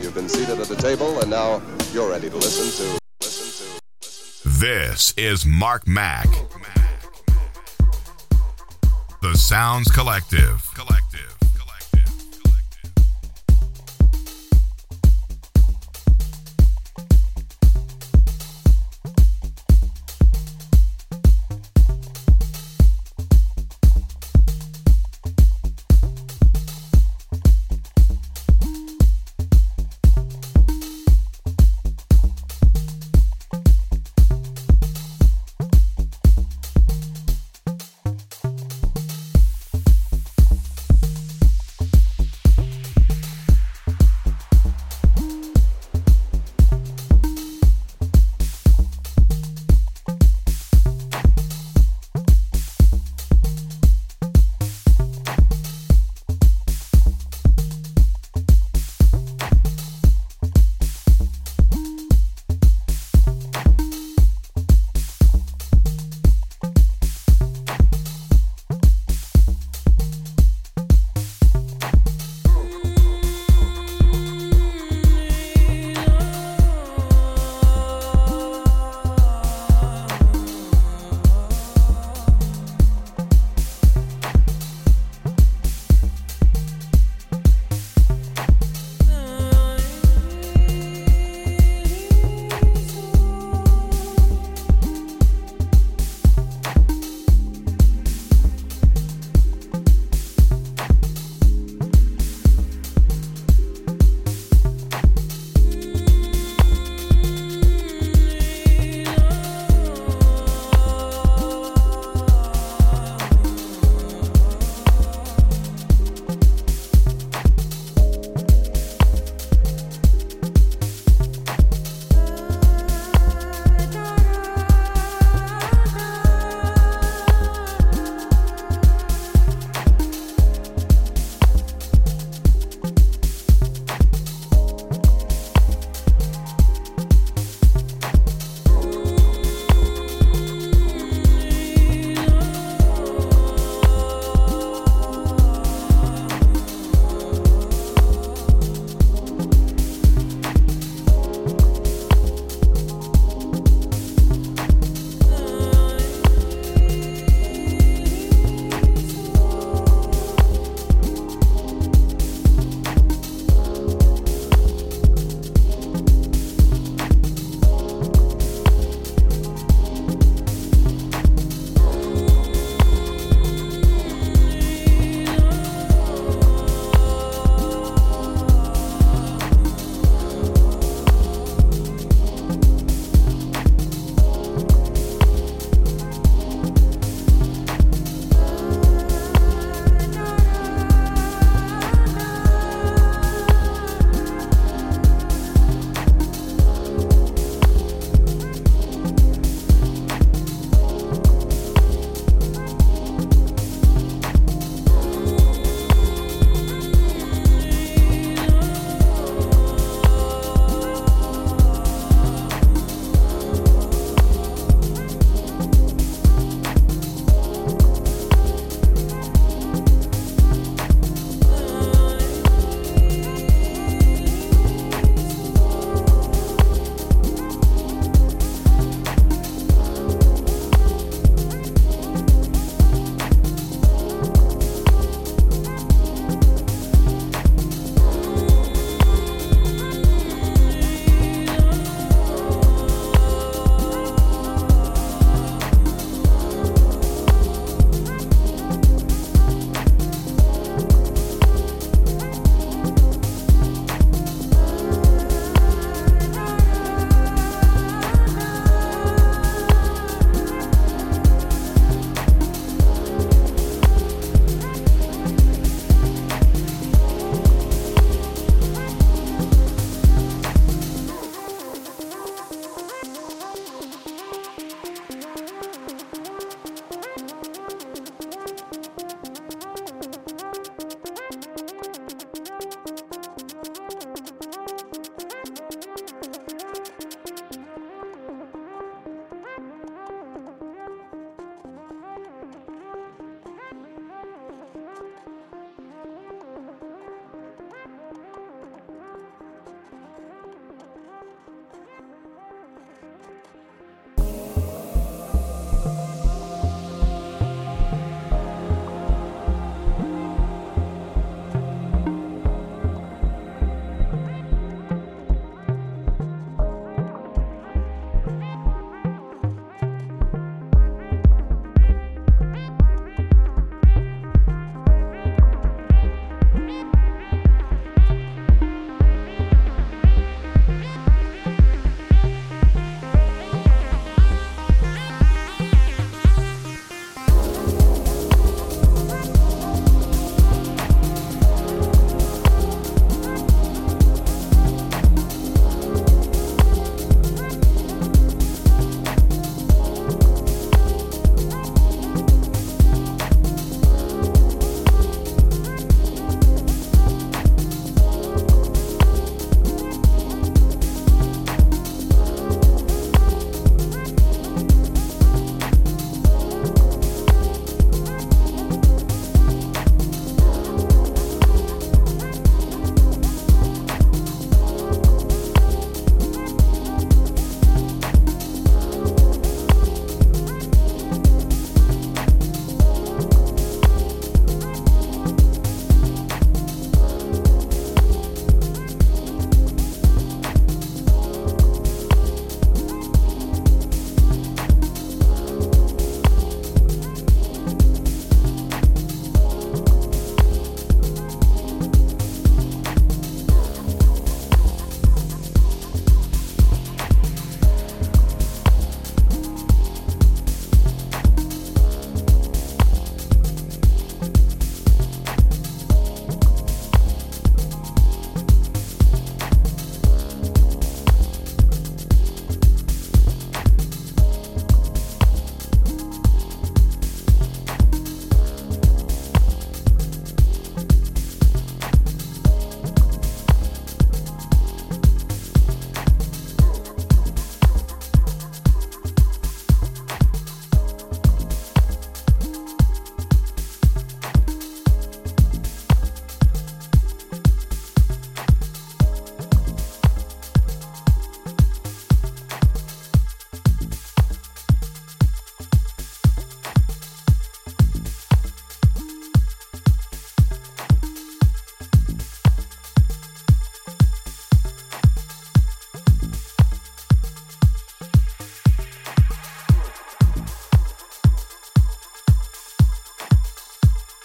You've been seated at the table, and now you're ready to listen to. Listen to. This is Mark Mac. The Sounds. Collective. Collective.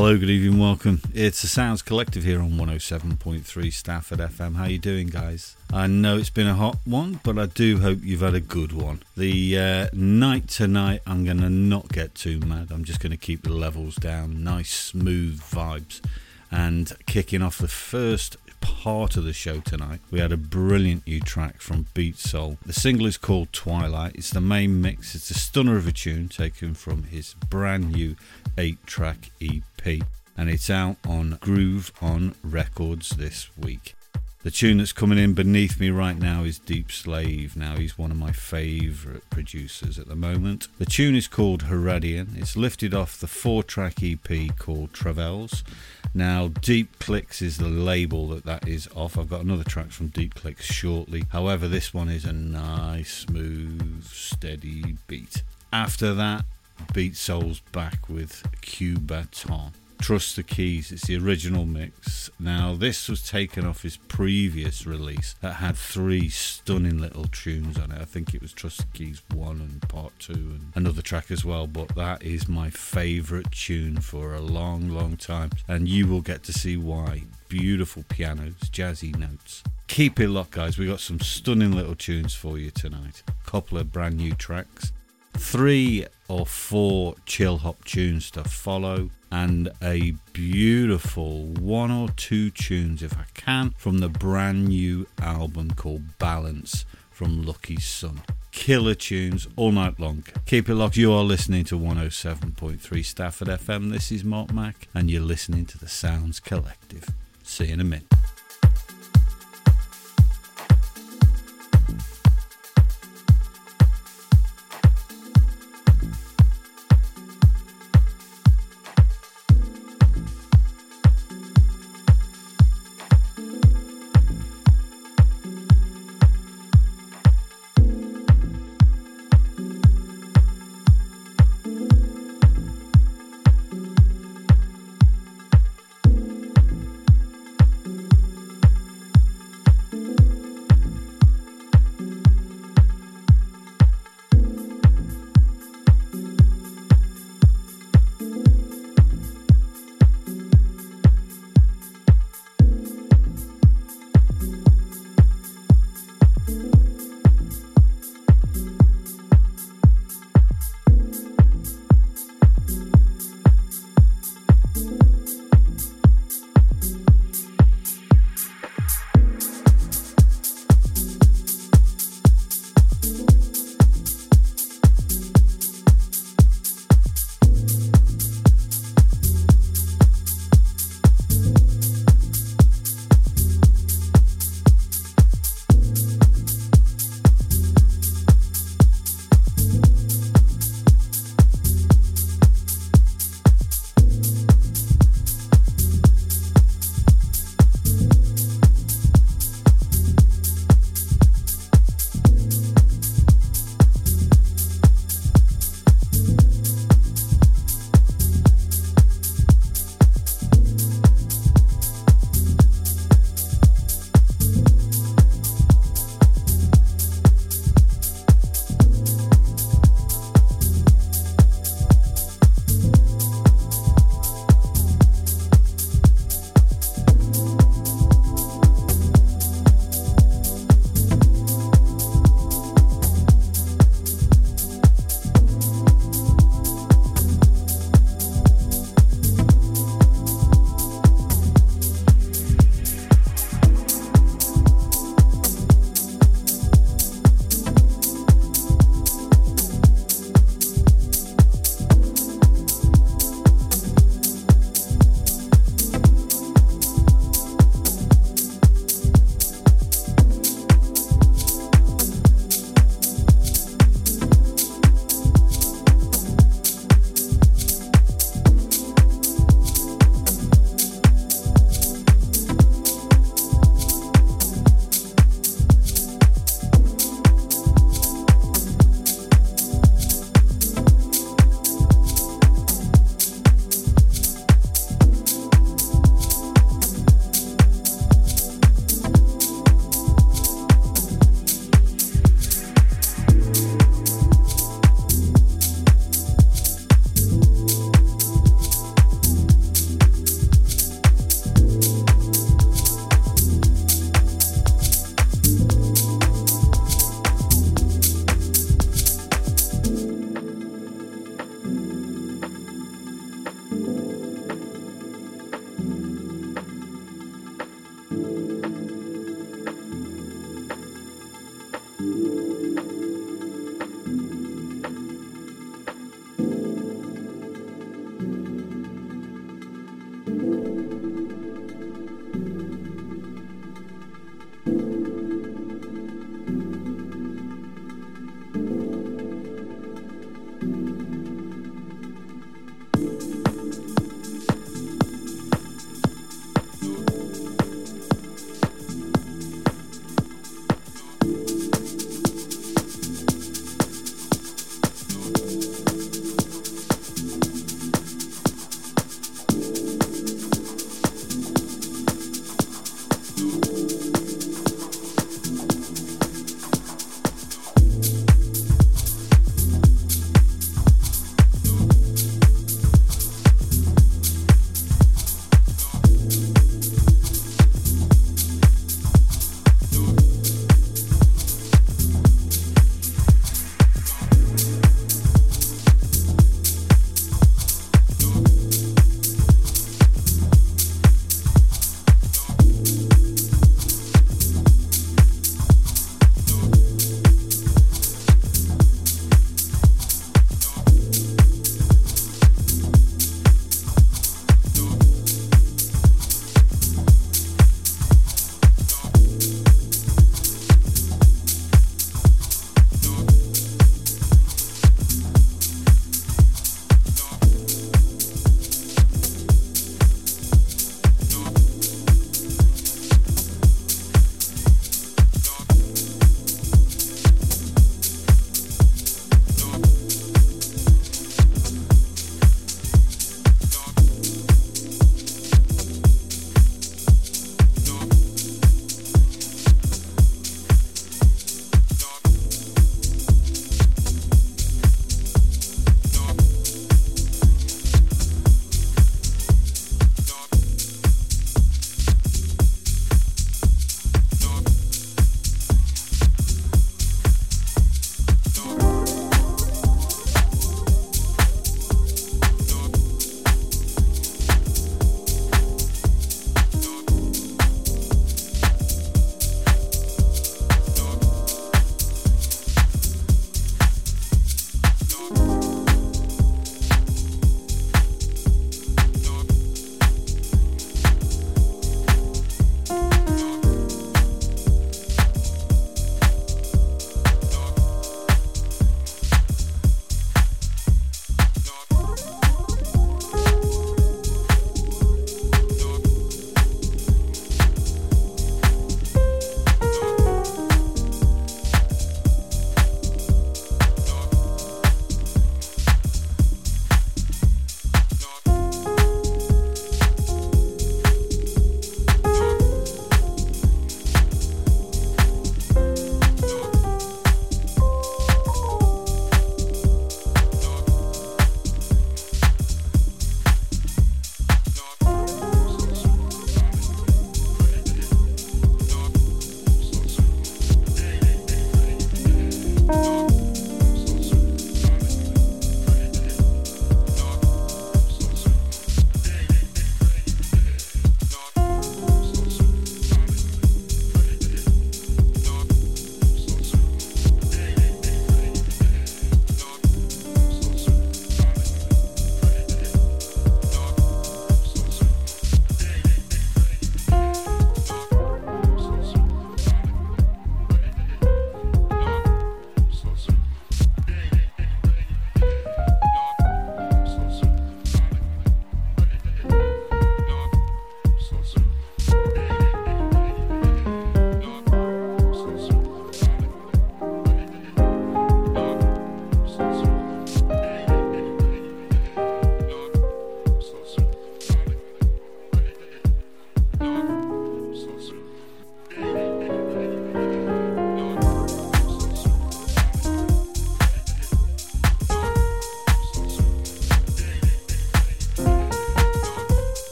Hello, good evening, welcome. It's the Sounds Collective here on 107.3 Stafford FM. How you doing, guys? I know it's been a hot one, but I do hope you've had a good one. The uh, night tonight, I'm going to not get too mad. I'm just going to keep the levels down, nice, smooth vibes. And kicking off the first part of the show tonight. We had a brilliant new track from Beat Soul. The single is called Twilight. It's the main mix. It's a stunner of a tune taken from his brand new 8-track EP and it's out on Groove On Records this week. The tune that's coming in beneath me right now is Deep Slave. Now, he's one of my favourite producers at the moment. The tune is called Harridan. It's lifted off the four track EP called Travails. Now, Deep Clicks is the label that that is off. I've got another track from Deep Clicks shortly. However, this one is a nice, smooth, steady beat. After that, Beat Soul's back with Q-batone. Trust the Keys. It's the original mix. Now, this was taken off his previous release that had three stunning little tunes on it. I think it was Trust the Keys 1 and Part 2 and another track as well, but that is my favourite tune for a long, long time, and you will get to see why. Beautiful pianos, jazzy notes. Keep it locked, guys. We got some stunning little tunes for you tonight. A Couple of brand new tracks three or four chill hop tunes to follow and a beautiful one or two tunes, if I can, from the brand new album called Balance from Lucky Sun. Killer tunes all night long. Keep it locked. You are listening to 107.3 Stafford FM. This is Mark Mac, and you're listening to the Sounds Collective. See you in a minute.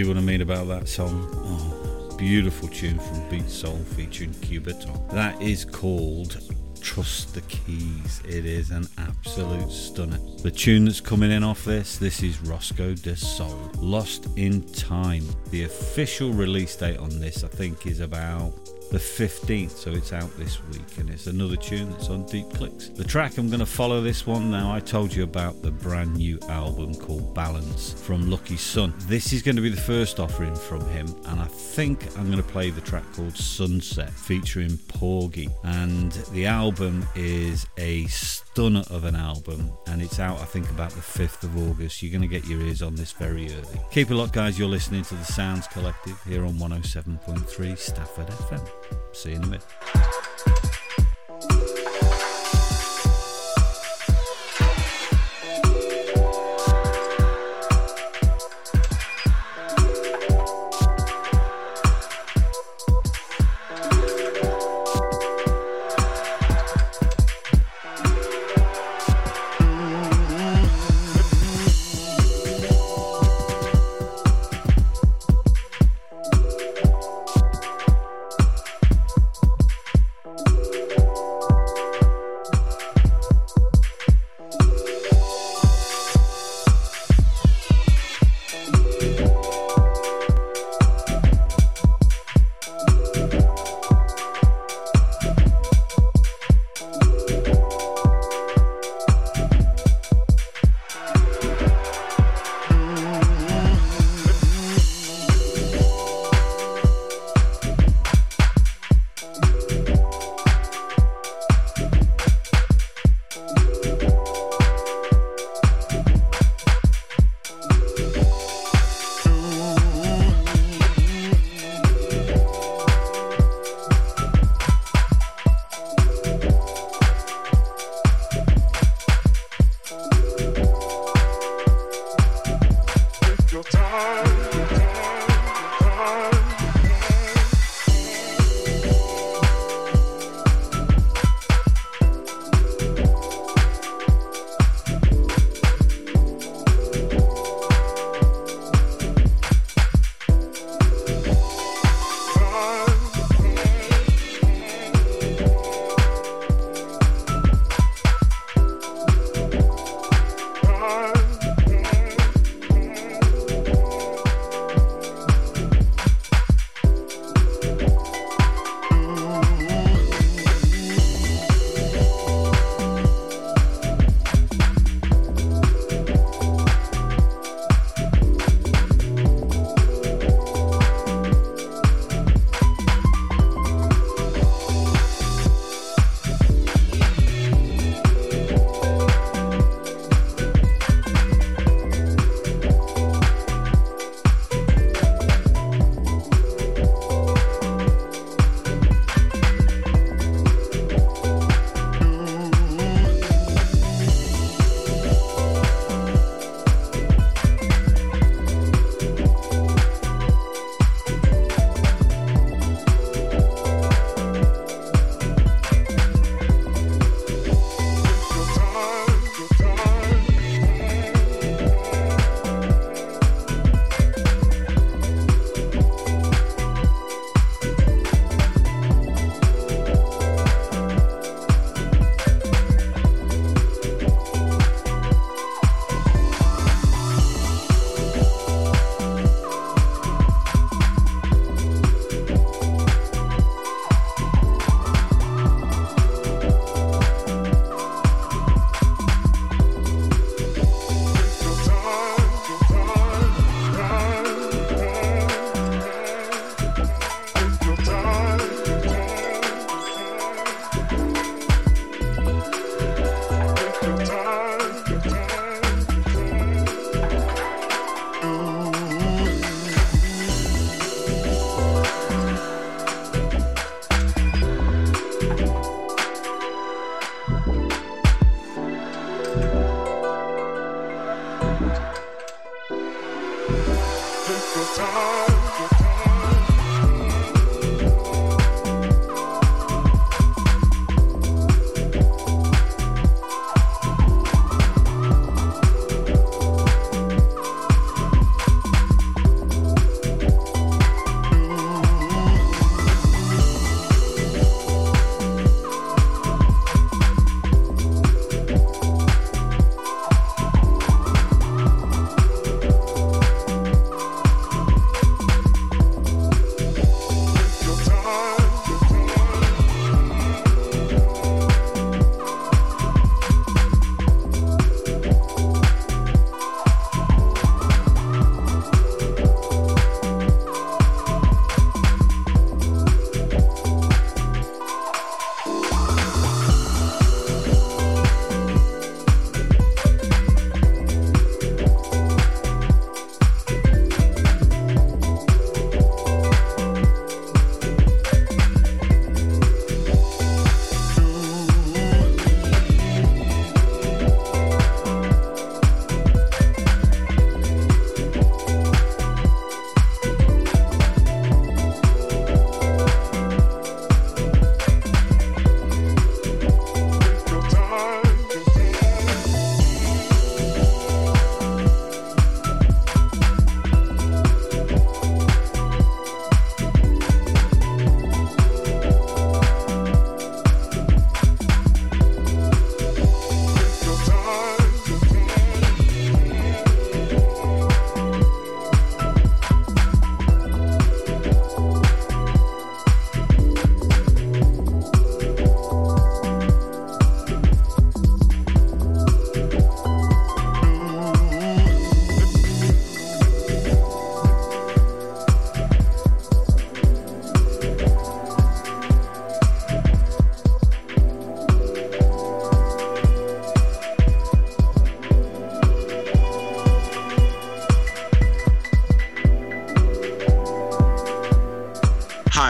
See what I mean about that song? Oh, beautiful tune from Beat Soul featuring Q-batone. That is called Trust the Keys. It is an absolute stunner. The tune that's coming in off this, this is Roscoe de Soul, Lost in Time. The official release date on this, I think, is about the 15th, so it's out this week, another tune that's on Deep Clicks. The track I'm going to follow this one now. I told you about the brand new album called Balance from Lucky Sun. This is going to be the first offering from him, and I think I'm going to play the track called Sunset featuring Porgy. And the album is a stunner of an album, and it's out, I think, about the 5th of August. You're going to get your ears on this very early. Keep a look, guys. You're listening to the Sounds Collective here on 107.3 Stafford FM. See you in a minute.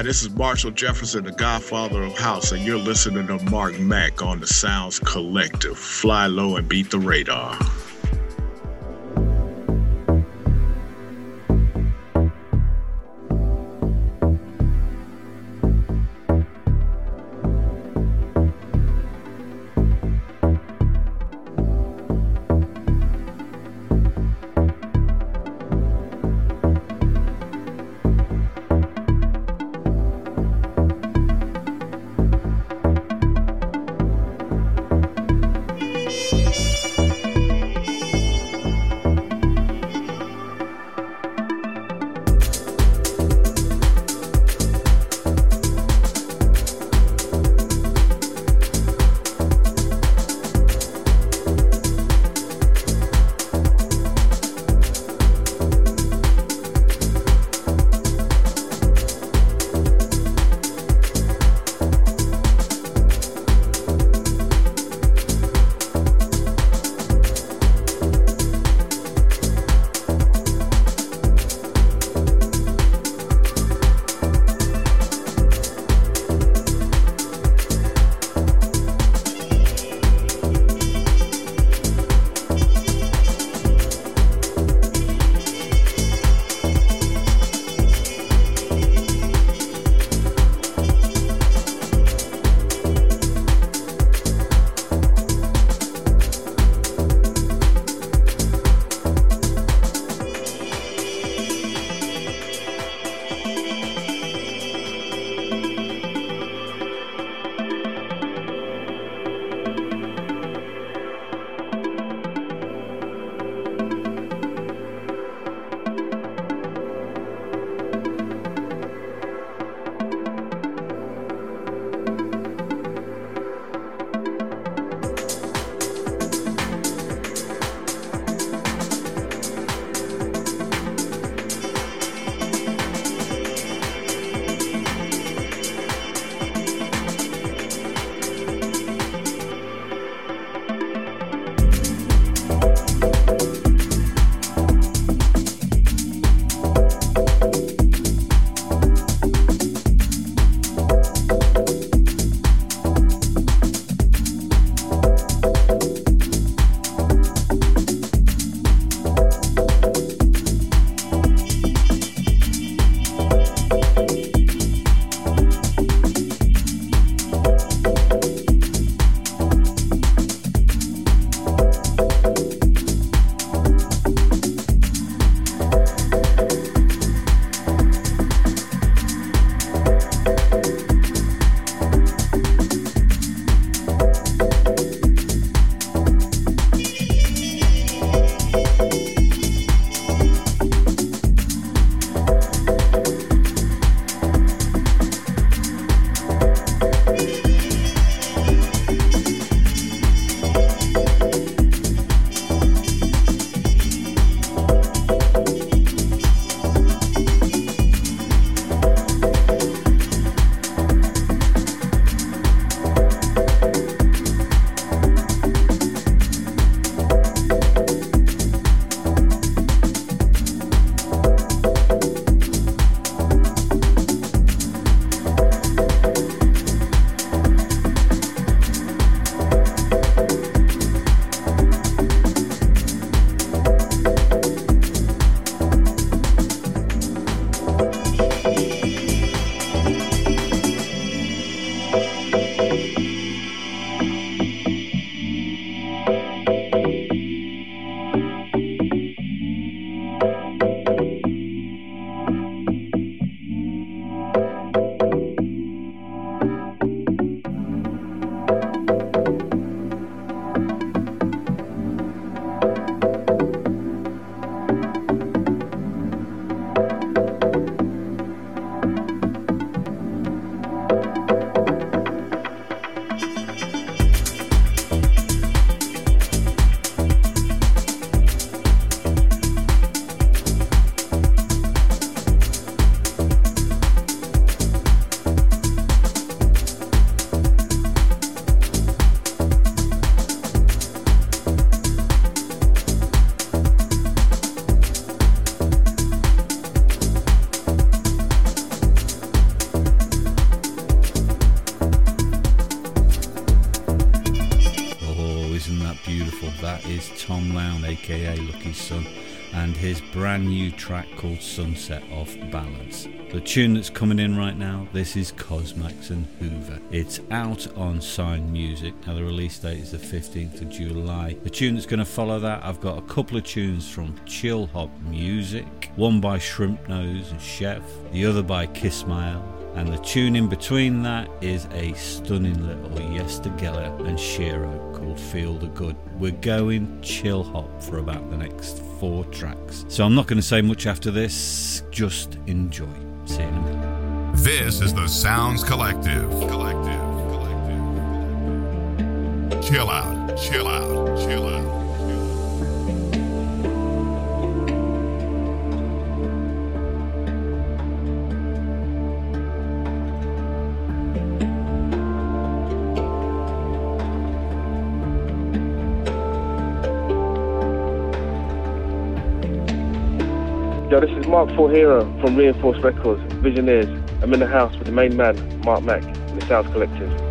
This is Marshall Jefferson, the godfather of house, and you're listening to Mark Mac on the Sounds Collective. Fly low and beat the radar. Is Tom Lown, aka Lucky Sun, and his brand new track called Sunset Off Balance. The tune that's coming in right now, this is Cosmaks and Hoover. It's out on Sine Music. Now the release date is the 15th of July. The tune that's going to follow that, I've got a couple of tunes from Chillhop Music, one by Shrimpnose and Chef, the other by Kissmail, and the tune in between that is a stunning little Yester Geller and Shiro called Feel the Good. We're going chill hop for about the next four tracks. So I'm not going to say much after this, just enjoy. See you in a minute. This is the Sounds Collective. Collective. Collective. Chill out. Chill out. Chill out. Yo, this is Mark Hero from Reinforced Records, Visioneers. I'm in the house with the main man, Mark Mac, and the Sounds Collective.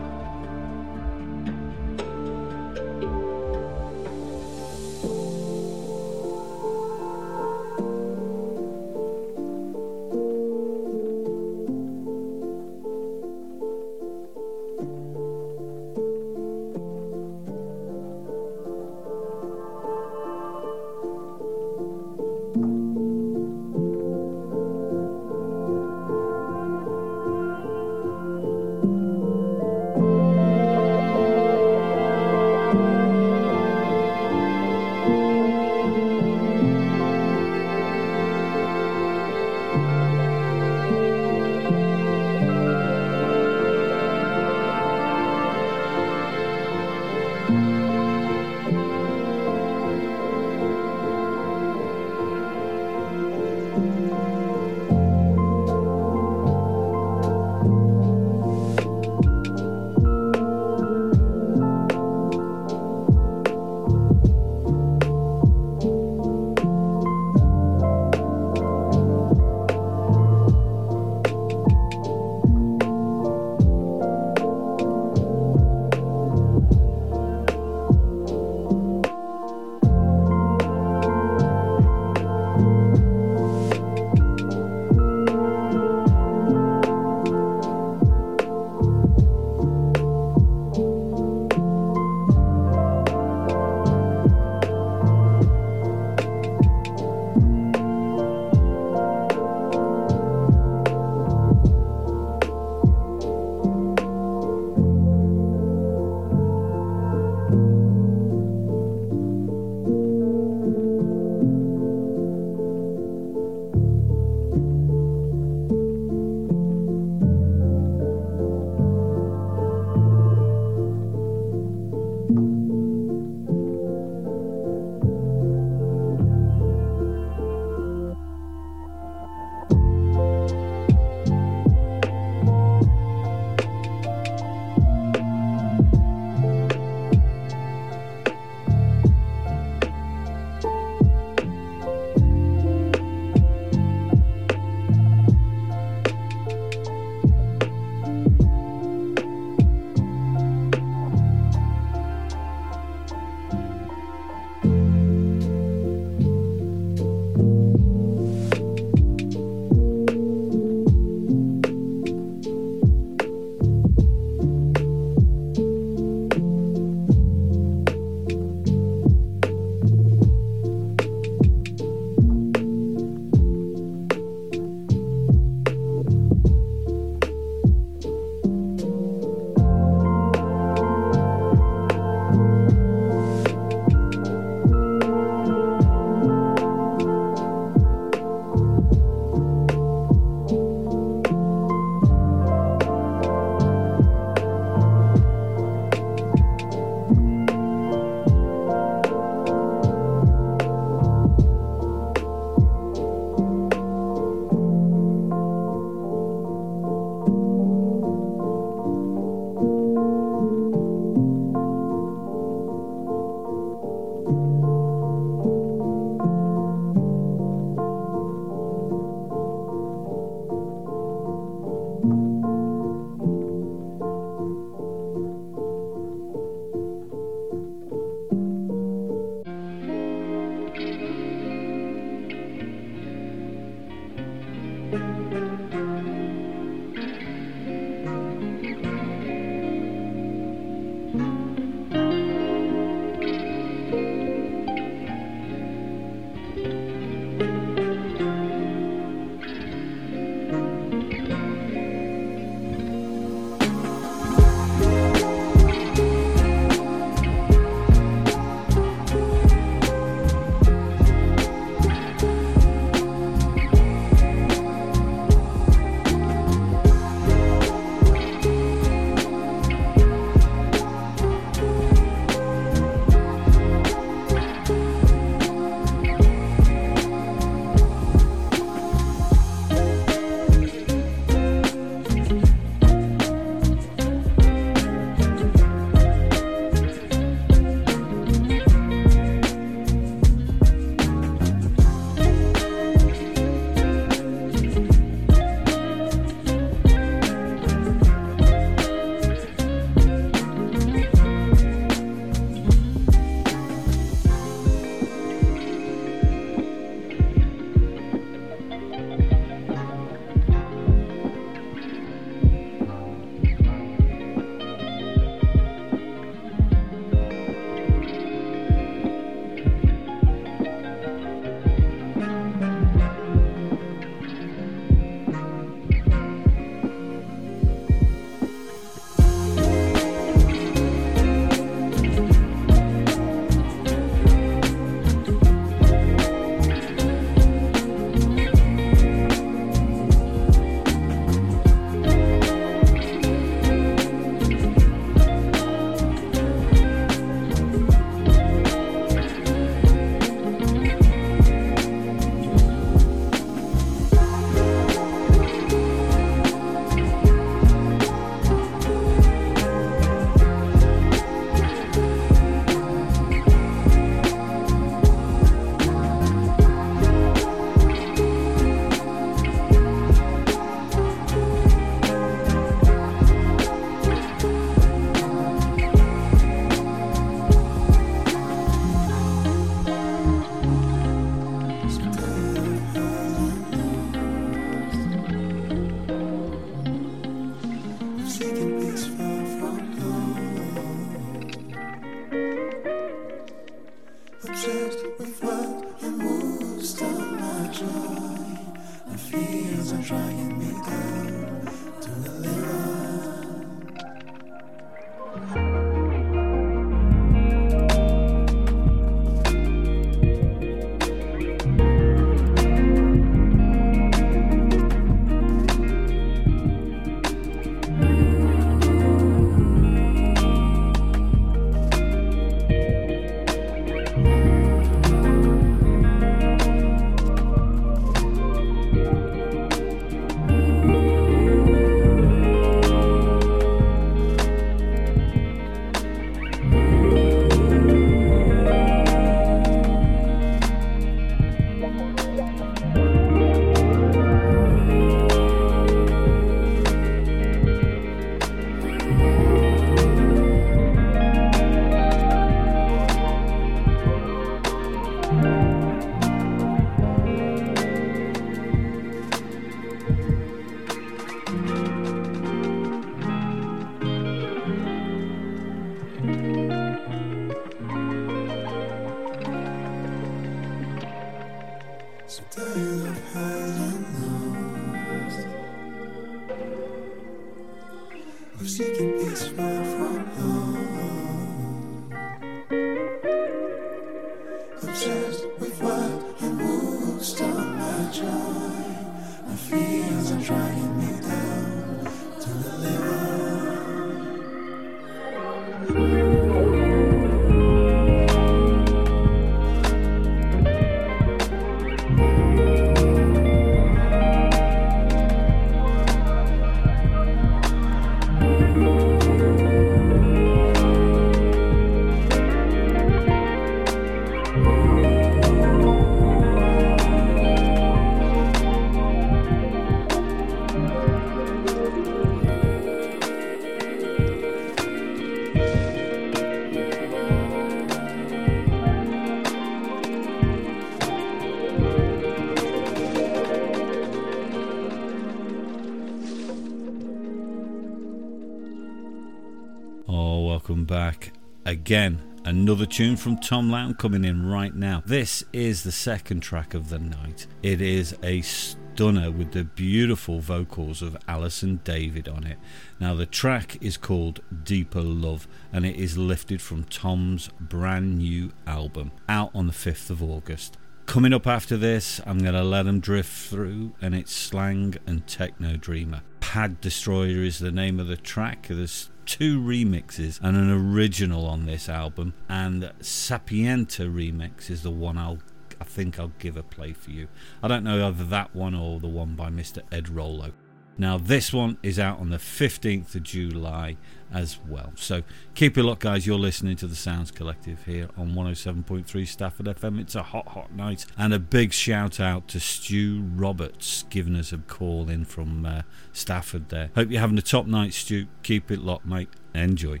Again. Another tune from Tom Lown coming in right now. This is the second track of the night. It is a stunner with the beautiful vocals of Alison David on it. Now, the track is called Deeper Love and it is lifted from Tom's brand new album out on the 5th of August. Coming up after this, I'm going to let them drift through, and it's Slang and Techno Dreamer. Pad Destroyer is the name of the track. There's two remixes and an original on this album, and Sapienta remix is the one I'll I think I'll give a play for you. I don't know either that one or the one by Mr. Ed Rollo. Now, this one is out on the 15th of July as well. So keep it locked, guys. You're listening to the Sounds Collective here on 107.3 Stafford FM. It's a hot, hot night. And a big shout out to Stu Roberts giving us a call in from uh, Stafford there. Hope you're having a top night, Stu. Keep it locked, mate. Enjoy.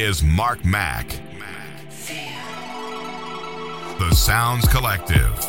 Is Mark Mac. The Sounds Collective.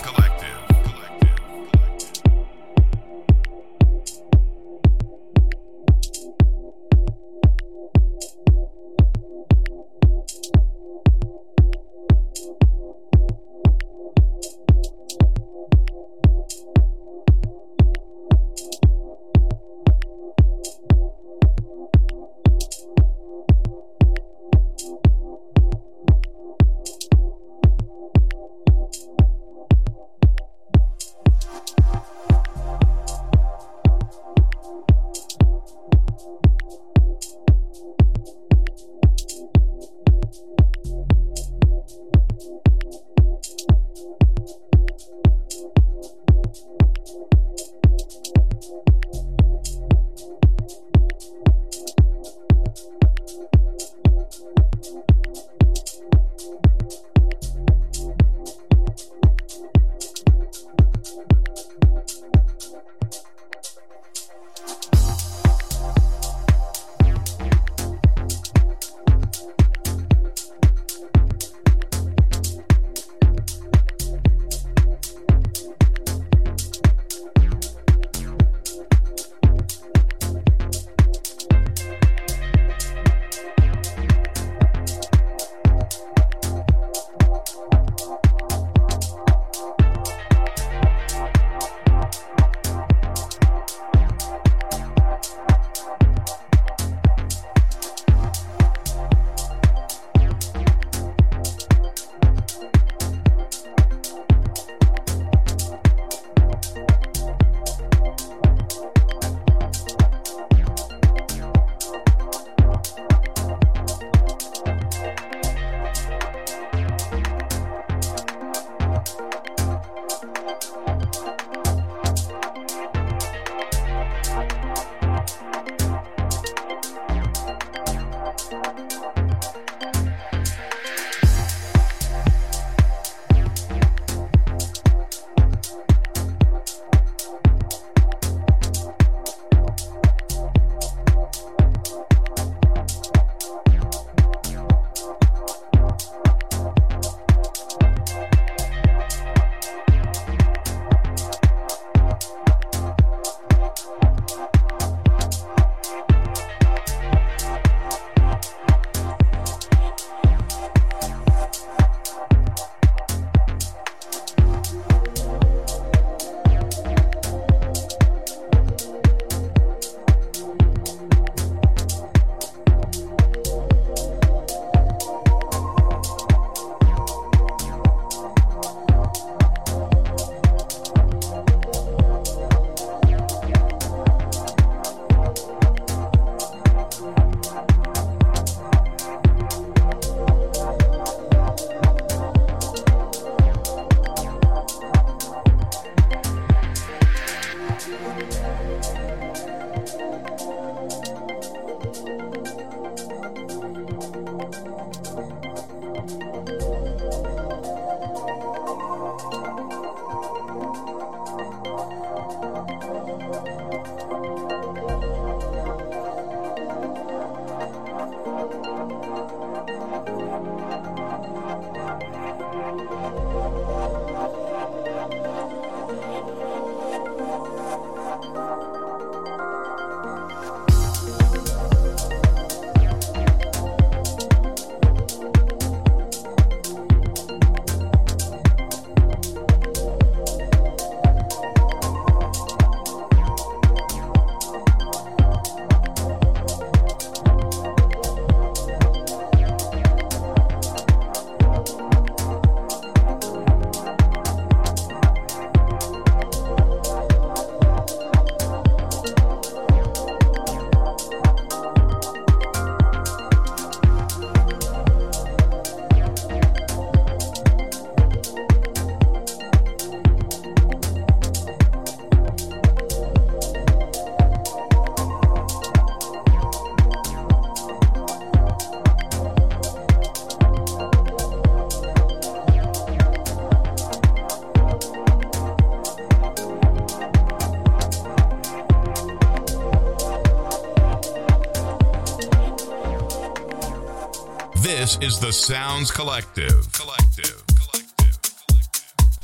Is the Sounds Collective. Collective.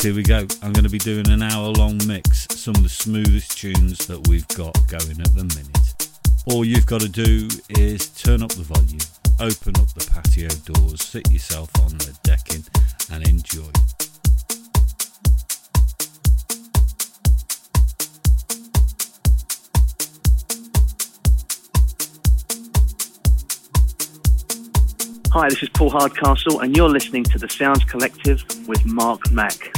Here we go. I'm going to be doing an hour long mix, some of the smoothest tunes that we've got going at the minute. All you've got to do is turn up the volume, open up the patio doors, sit yourself on the decking, and enjoy. Hi, this is Paul Hardcastle, and you're listening to the Sounds Collective with Mark Mac.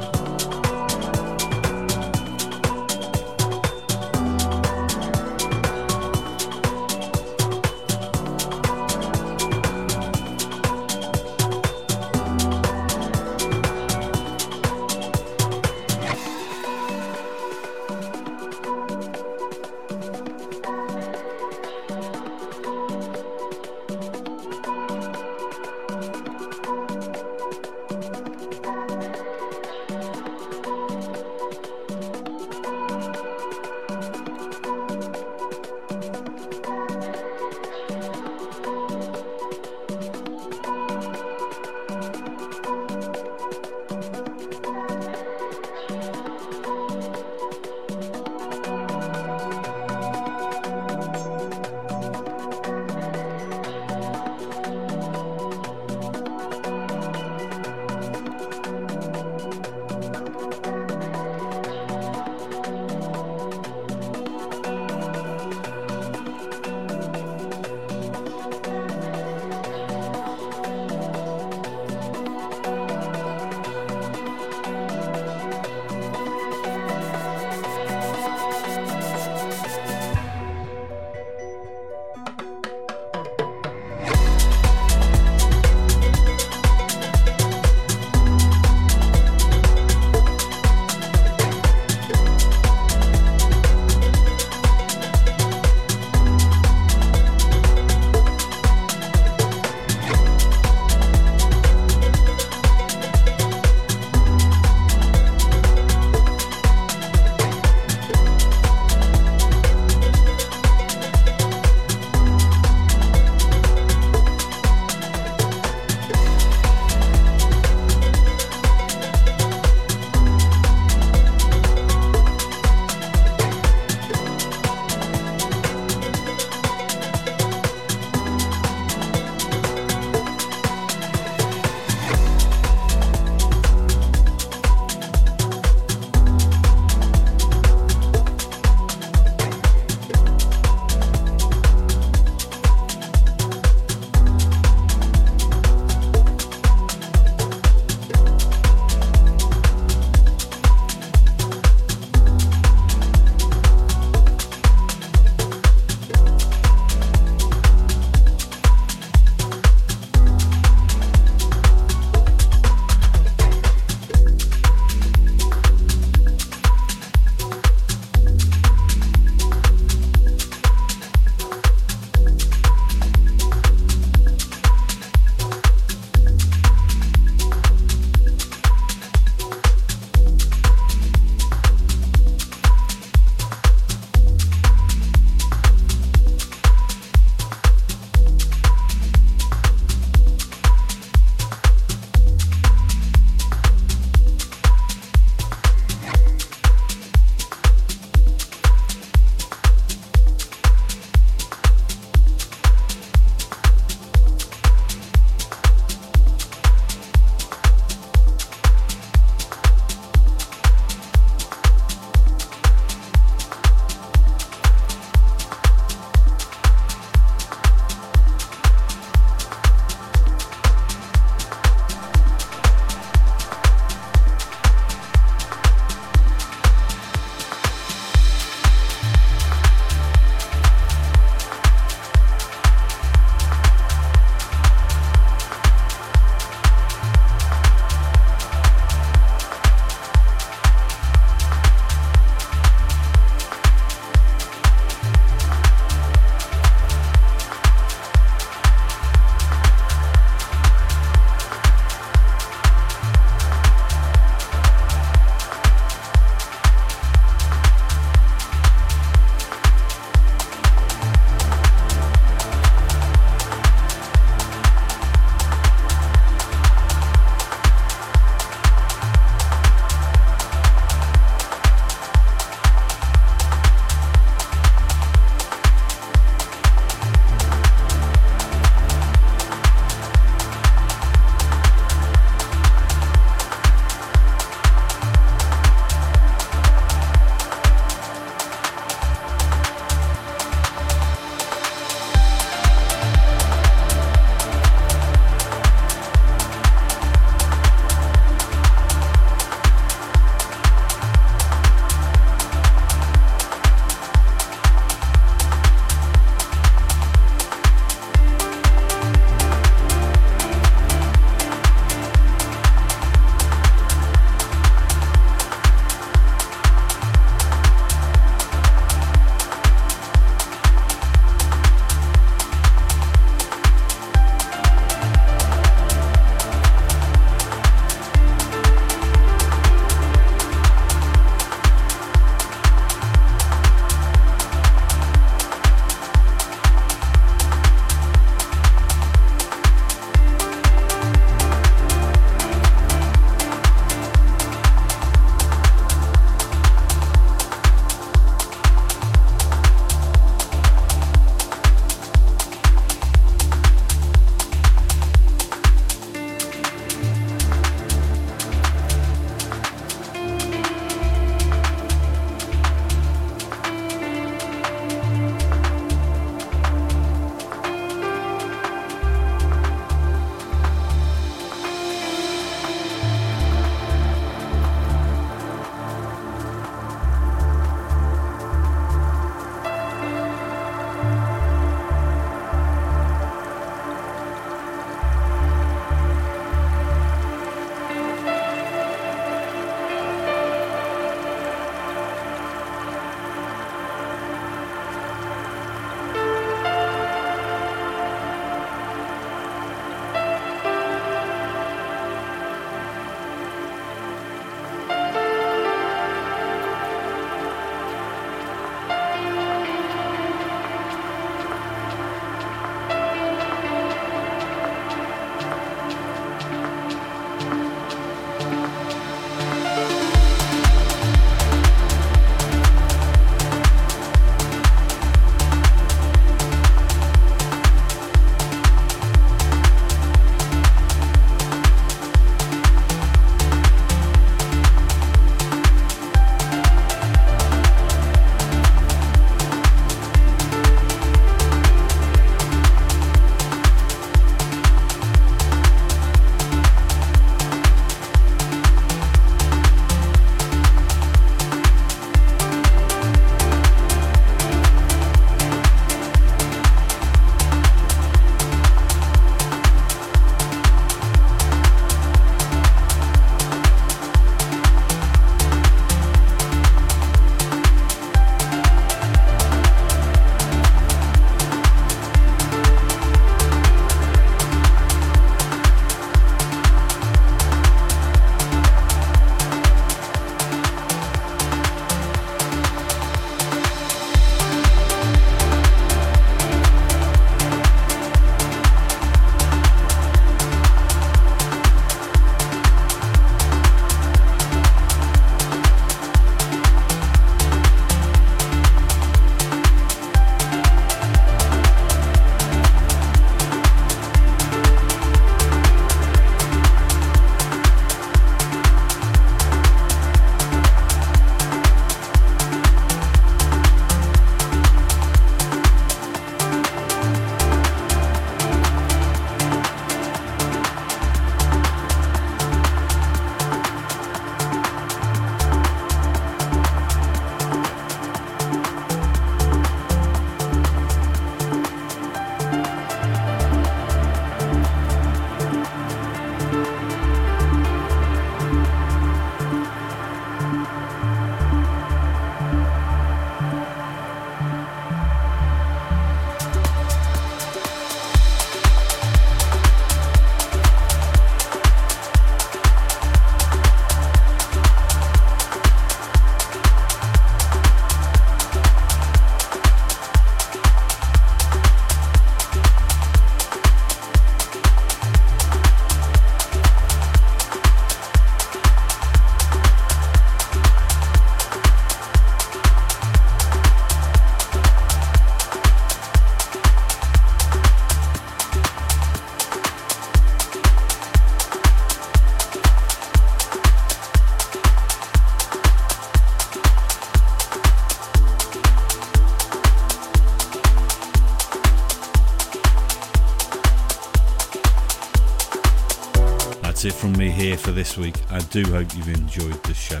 From me here for this week. I do hope you've enjoyed the show.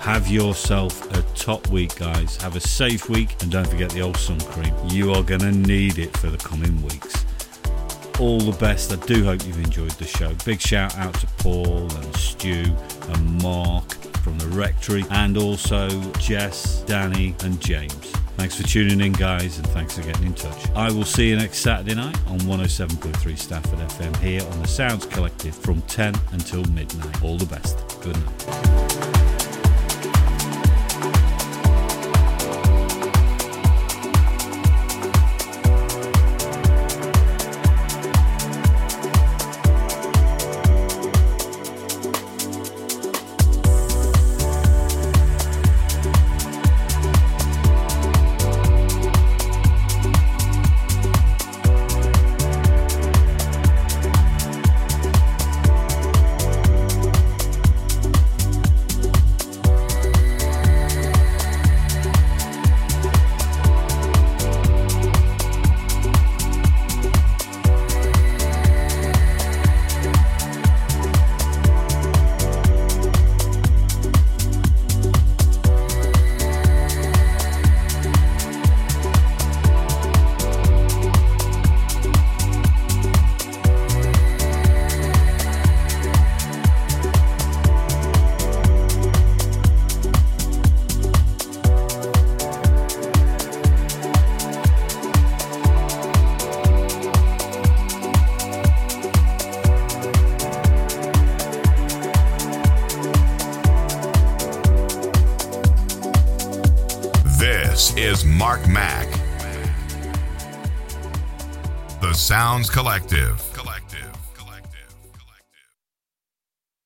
Have yourself a top week, guys. Have a safe week, and don't forget the old sun cream. You are going to need it for the coming weeks. All the best. I do hope you've enjoyed the show. Big shout out to Paul and Stu and Mark from the Rectory, and also Jess, Danny, and James. Thanks for tuning in, guys, and thanks for getting in touch. I will see you next Saturday night on 107.3 Stafford FM here on the Sounds Collective from 10 until midnight. All the best. Good night.